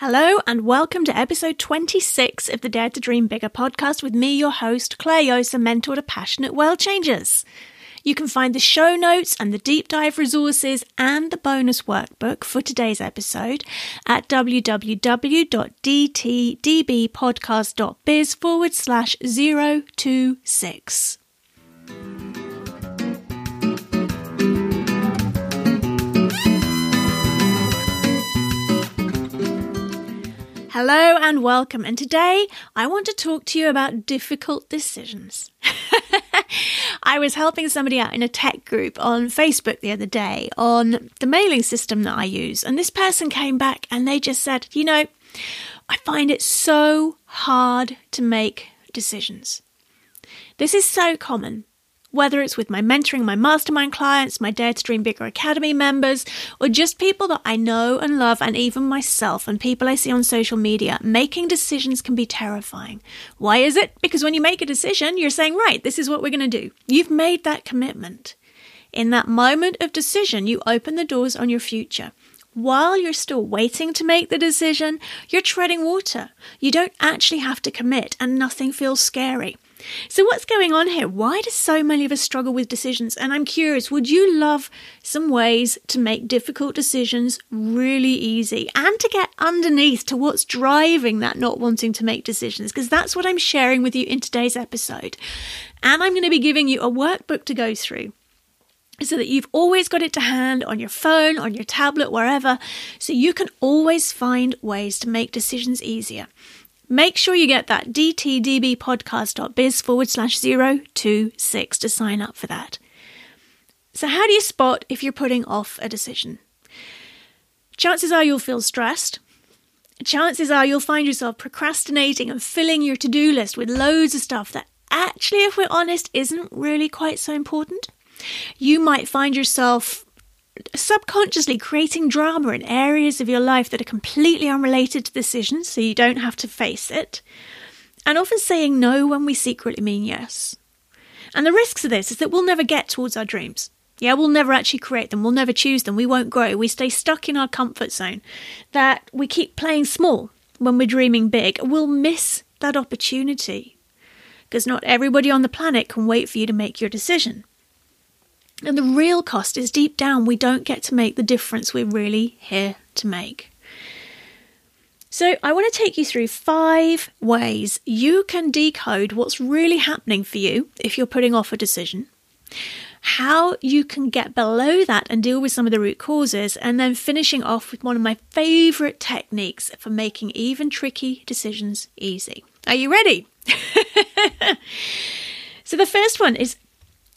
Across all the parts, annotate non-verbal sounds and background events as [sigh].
Hello, and welcome to episode 26 of the Dare to Dream Bigger podcast with me, your host, Clare Josa, mentor to passionate world changers. You can find the show notes and the deep dive resources and the bonus workbook for today's episode at www.dtdbpodcast.biz forward slash 026. Hello and welcome. And today I want to talk to you about difficult decisions. [laughs] I was helping somebody out in a tech group on Facebook the other day on the mailing system that I use. And this person came back and they just said, you know, I find it so hard to make decisions. This is so common whether it's with my mentoring, my mastermind clients, my Dare to Dream Bigger Academy members, or just people that I know and love, and even myself and people I see on social media, making decisions can be terrifying. Why is it? Because when you make a decision, you're saying, right, this is what we're going to do. You've made that commitment. In that moment of decision, you open the doors on your future. While you're still waiting to make the decision, you're treading water. You don't actually have to commit, and nothing feels scary. So, what's going on here? Why do so many of us struggle with decisions? And I'm curious, would you love some ways to make difficult decisions really easy and to get underneath to what's driving that not wanting to make decisions? Because that's what I'm sharing with you in today's episode. And I'm going to be giving you a workbook to go through so that you've always got it to hand on your phone, on your tablet, wherever, so you can always find ways to make decisions easier. Make sure you get that dtdbpodcast.biz forward slash 026 to sign up for that. So, how do you spot if you're putting off a decision? Chances are you'll feel stressed. Chances are you'll find yourself procrastinating and filling your to do list with loads of stuff that actually, if we're honest, isn't really quite so important. You might find yourself subconsciously creating drama in areas of your life that are completely unrelated to decisions so you don't have to face it, and often saying no when we secretly mean yes. And the risks of this is that we'll never get towards our dreams. Yeah, we'll never actually create them. We'll never choose them. We won't grow. We stay stuck in our comfort zone. That we keep playing small when we're dreaming big. We'll miss that opportunity because not everybody on the planet can wait for you to make your decision. And the real cost is deep down, we don't get to make the difference we're really here to make. So, I want to take you through five ways you can decode what's really happening for you if you're putting off a decision, how you can get below that and deal with some of the root causes, and then finishing off with one of my favorite techniques for making even tricky decisions easy. Are you ready? [laughs] so, the first one is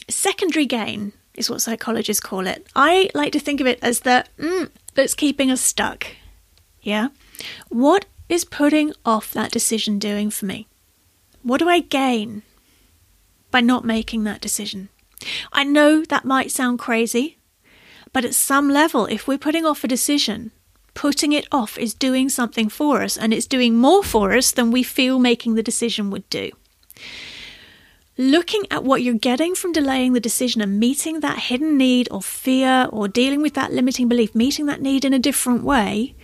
secondary gain is what psychologists call it. I like to think of it as the mm, that's keeping us stuck. Yeah? What is putting off that decision doing for me? What do I gain by not making that decision? I know that might sound crazy, but at some level, if we're putting off a decision, putting it off is doing something for us, and it's doing more for us than we feel making the decision would do looking at what you're getting from delaying the decision and meeting that hidden need or fear or dealing with that limiting belief, meeting that need in a different way,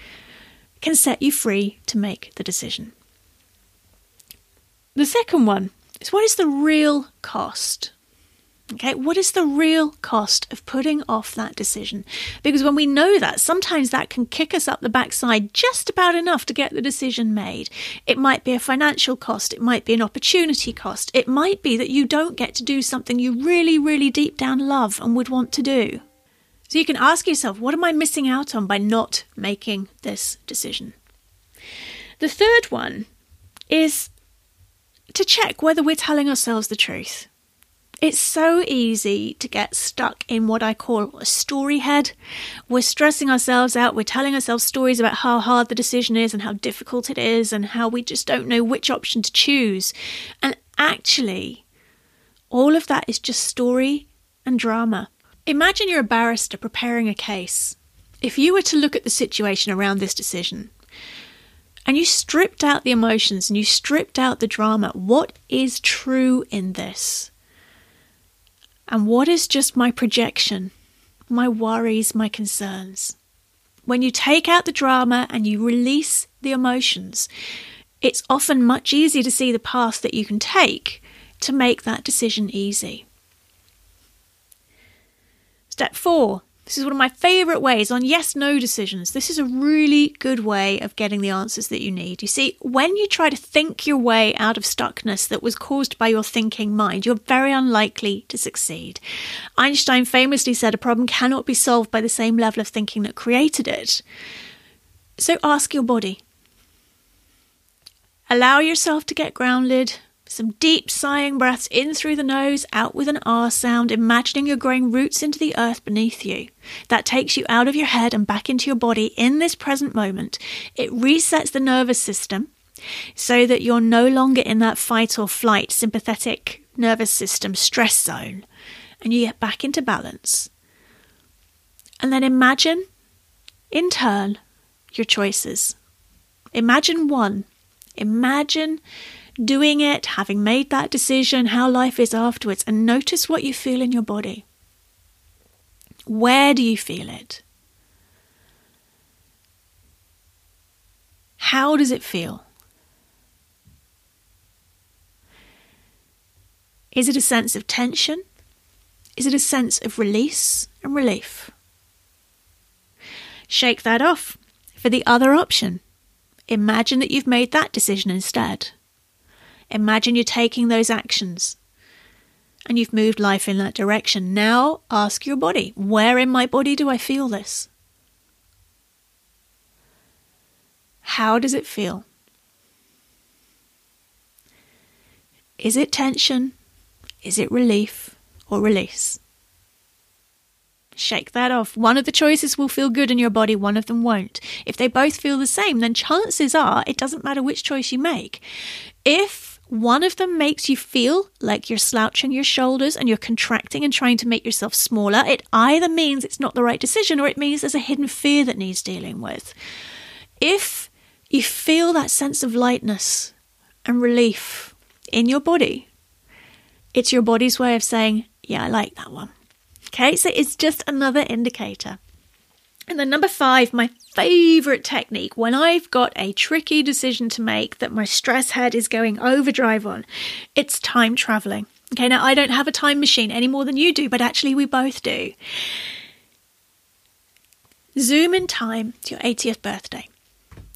can set you free to make the decision. The second one is what is the real cost Okay, what is the real cost of putting off that decision? Because when we know that, sometimes that can kick us up the backside just about enough to get the decision made. It might be a financial cost, it might be an opportunity cost, it might be that you don't get to do something you really, really deep down love and would want to do. So you can ask yourself, what am I missing out on by not making this decision? The third one is to check whether we're telling ourselves the truth. It's so easy to get stuck in what I call a story head. We're stressing ourselves out, we're telling ourselves stories about how hard the decision is and how difficult it is and how we just don't know which option to choose. And actually, all of that is just story and drama. Imagine you're a barrister preparing a case. If you were to look at the situation around this decision, and you stripped out the emotions and you stripped out the drama, what is true in this? And what is just my projection, my worries, my concerns? When you take out the drama and you release the emotions, it's often much easier to see the path that you can take to make that decision easy. Step four. This is one of my favourite ways on yes no decisions. This is a really good way of getting the answers that you need. You see, when you try to think your way out of stuckness that was caused by your thinking mind, you're very unlikely to succeed. Einstein famously said a problem cannot be solved by the same level of thinking that created it. So ask your body. Allow yourself to get grounded, some deep sighing breaths in through the nose, out with an R sound, imagining you're growing roots into the earth beneath you. That takes you out of your head and back into your body in this present moment. It resets the nervous system so that you're no longer in that fight or flight sympathetic nervous system stress zone and you get back into balance. And then imagine, in turn, your choices. Imagine one. Imagine doing it, having made that decision, how life is afterwards, and notice what you feel in your body. Where do you feel it? How does it feel? Is it a sense of tension? Is it a sense of release and relief? Shake that off for the other option. Imagine that you've made that decision instead. Imagine you're taking those actions and you've moved life in that direction. Now ask your body, where in my body do I feel this? How does it feel? Is it tension? Is it relief or release? Shake that off. One of the choices will feel good in your body, one of them won't. If they both feel the same, then chances are it doesn't matter which choice you make. If one of them makes you feel like you're slouching your shoulders and you're contracting and trying to make yourself smaller. It either means it's not the right decision or it means there's a hidden fear that needs dealing with. If you feel that sense of lightness and relief in your body, it's your body's way of saying, Yeah, I like that one. Okay, so it's just another indicator. And then number five, my favorite technique when I've got a tricky decision to make that my stress head is going overdrive on, it's time traveling. Okay, now I don't have a time machine any more than you do, but actually we both do. Zoom in time to your 80th birthday.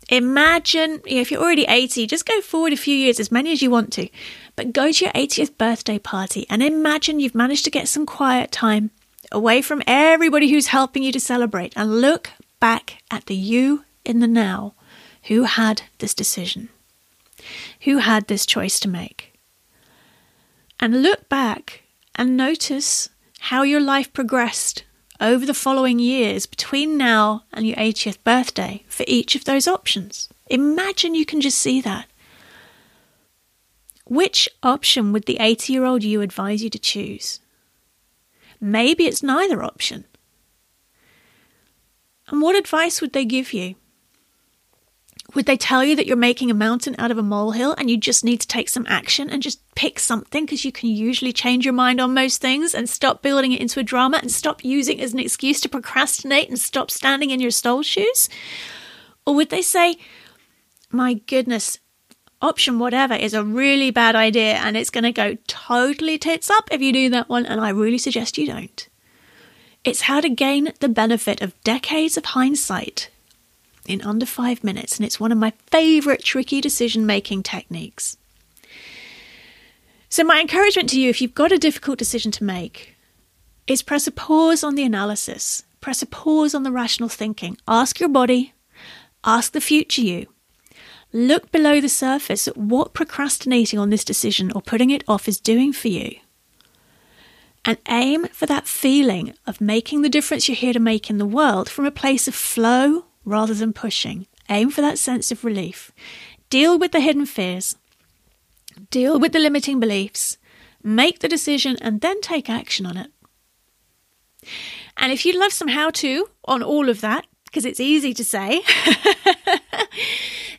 Imagine if you're already 80, just go forward a few years, as many as you want to, but go to your 80th birthday party and imagine you've managed to get some quiet time away from everybody who's helping you to celebrate and look back at the you in the now who had this decision, who had this choice to make. And look back and notice how your life progressed over the following years between now and your 80th birthday for each of those options. Imagine you can just see that. Which option would the 80 year old you advise you to choose? Maybe it's neither option. And what advice would they give you? Would they tell you that you're making a mountain out of a molehill and you just need to take some action and just pick something because you can usually change your mind on most things and stop building it into a drama and stop using it as an excuse to procrastinate and stop standing in your stole shoes? Or would they say, my goodness, option whatever is a really bad idea and it's going to go totally tits up if you do that one, and I really suggest you don't. It's how to gain the benefit of decades of hindsight in under five minutes, and it's one of my favourite tricky decision making techniques. So, my encouragement to you, if you've got a difficult decision to make, is press a pause on the analysis, press a pause on the rational thinking. Ask your body, ask the future you, Look below the surface at what procrastinating on this decision or putting it off is doing for you. And aim for that feeling of making the difference you're here to make in the world from a place of flow rather than pushing. Aim for that sense of relief. Deal with the hidden fears. Deal with the limiting beliefs. Make the decision and then take action on it. And if you'd love some how to on all of that, because it's easy to say, [laughs]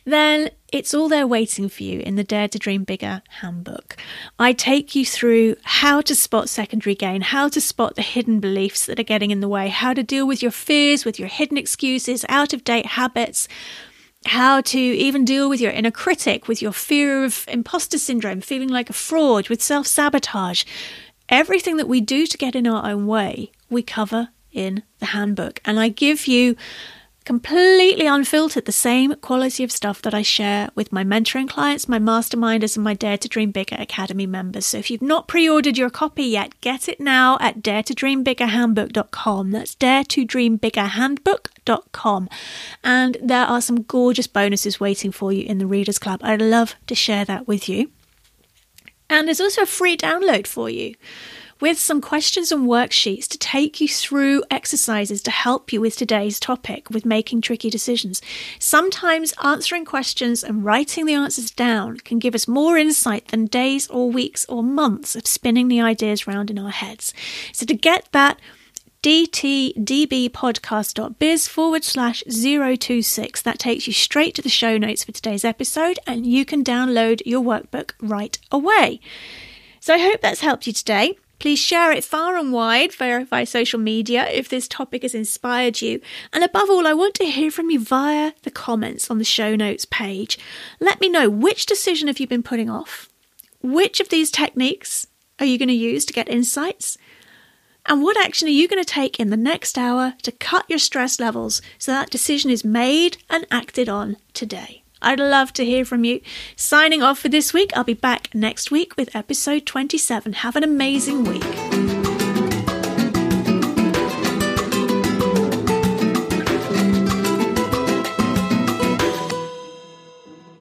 then it's all there waiting for you in the Dare to Dream Bigger handbook. I take you through how to spot secondary gain, how to spot the hidden beliefs that are getting in the way, how to deal with your fears, with your hidden excuses, out of date habits. how to even deal with your inner critic, with your fear of imposter syndrome, feeling like a fraud, with self sabotage. Everything that we do to get in our own way, we cover in the handbook. And I give you completely unfiltered the same quality of stuff that I share with my mentoring clients, my masterminders, and my Dare to Dream Bigger Academy members. So if you've not pre ordered your copy yet, get it now at daretodreambiggerhandbook.com. That's dare to dream bigger handbook.com. And there are some gorgeous bonuses waiting for you in the Readers Club. I'd love to share that with you. And there's also a free download for you with some questions and worksheets to take you through exercises to help you with today's topic with making tricky decisions. Sometimes answering questions and writing the answers down can give us more insight than days or weeks or months of spinning the ideas round in our heads. So to get that, dtdbpodcast.biz forward slash 026. That takes you straight to the show notes for today's episode, and you can download your workbook right away. So I hope that's helped you today. Please share it far and wide via, social media if this topic has inspired you. And above all, I want to hear from you via the comments on the show notes page. Let me know which decision have you been putting off? Which of these techniques are you going to use to get insights? And what action are you going to take in the next hour to cut your stress levels so that decision is made and acted on today? I'd love to hear from you. Signing off for this week. I'll be back next week with episode 27. Have an amazing week.